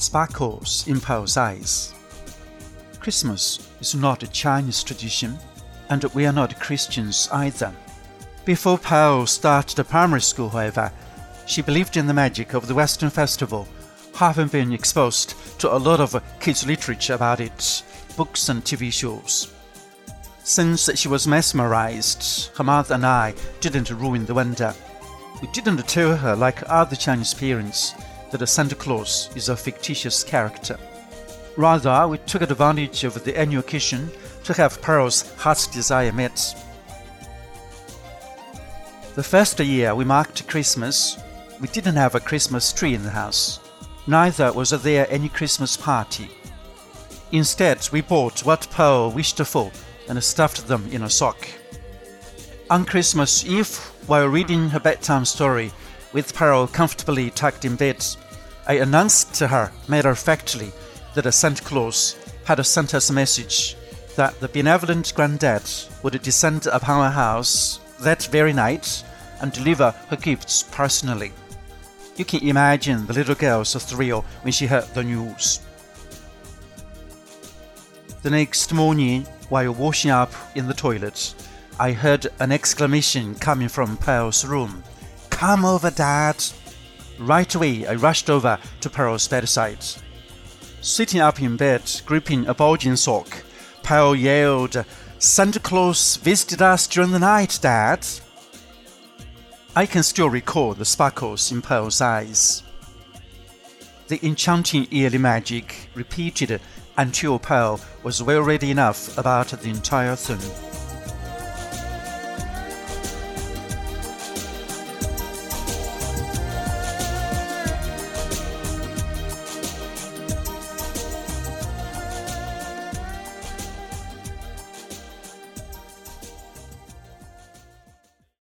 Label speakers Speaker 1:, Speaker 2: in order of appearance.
Speaker 1: sparkles in Pearl's eyes. Christmas is not a Chinese tradition, and we are not Christians either. Before Pearl started primary school, however, she believed in the magic of the Western festival, having been exposed to a lot of kids' literature about it, books and TV shows. Since she was mesmerized, her mother and I didn't ruin the wonder. We didn't tell her, like other Chinese parents, that a Santa Claus is a fictitious character. Rather, we took advantage of the annual occasion to have Pearl's heart's desire met. The first year we marked Christmas, we didn't have a Christmas tree in the house. Neither was there any Christmas party. Instead, we bought what Pearl wished for and stuffed them in a sock. On Christmas Eve, while reading her bedtime story, with Pearl comfortably tucked in bed, I announced to her matter of factly that a Santa Claus had sent us a message that the benevolent granddad would descend upon our house that very night and deliver her gifts personally. You can imagine the little girl's thrill when she heard the news. The next morning, while washing up in the toilet, I heard an exclamation coming from Pearl's room. Come over, Dad! Right away, I rushed over to Pearl's bedside. Sitting up in bed, gripping a bulging sock, Pearl yelled, Santa Claus visited us during the night, Dad. I can still recall the sparkles in Pearl's eyes. The enchanting eerie magic repeated until Pearl was well read enough about the entire thing.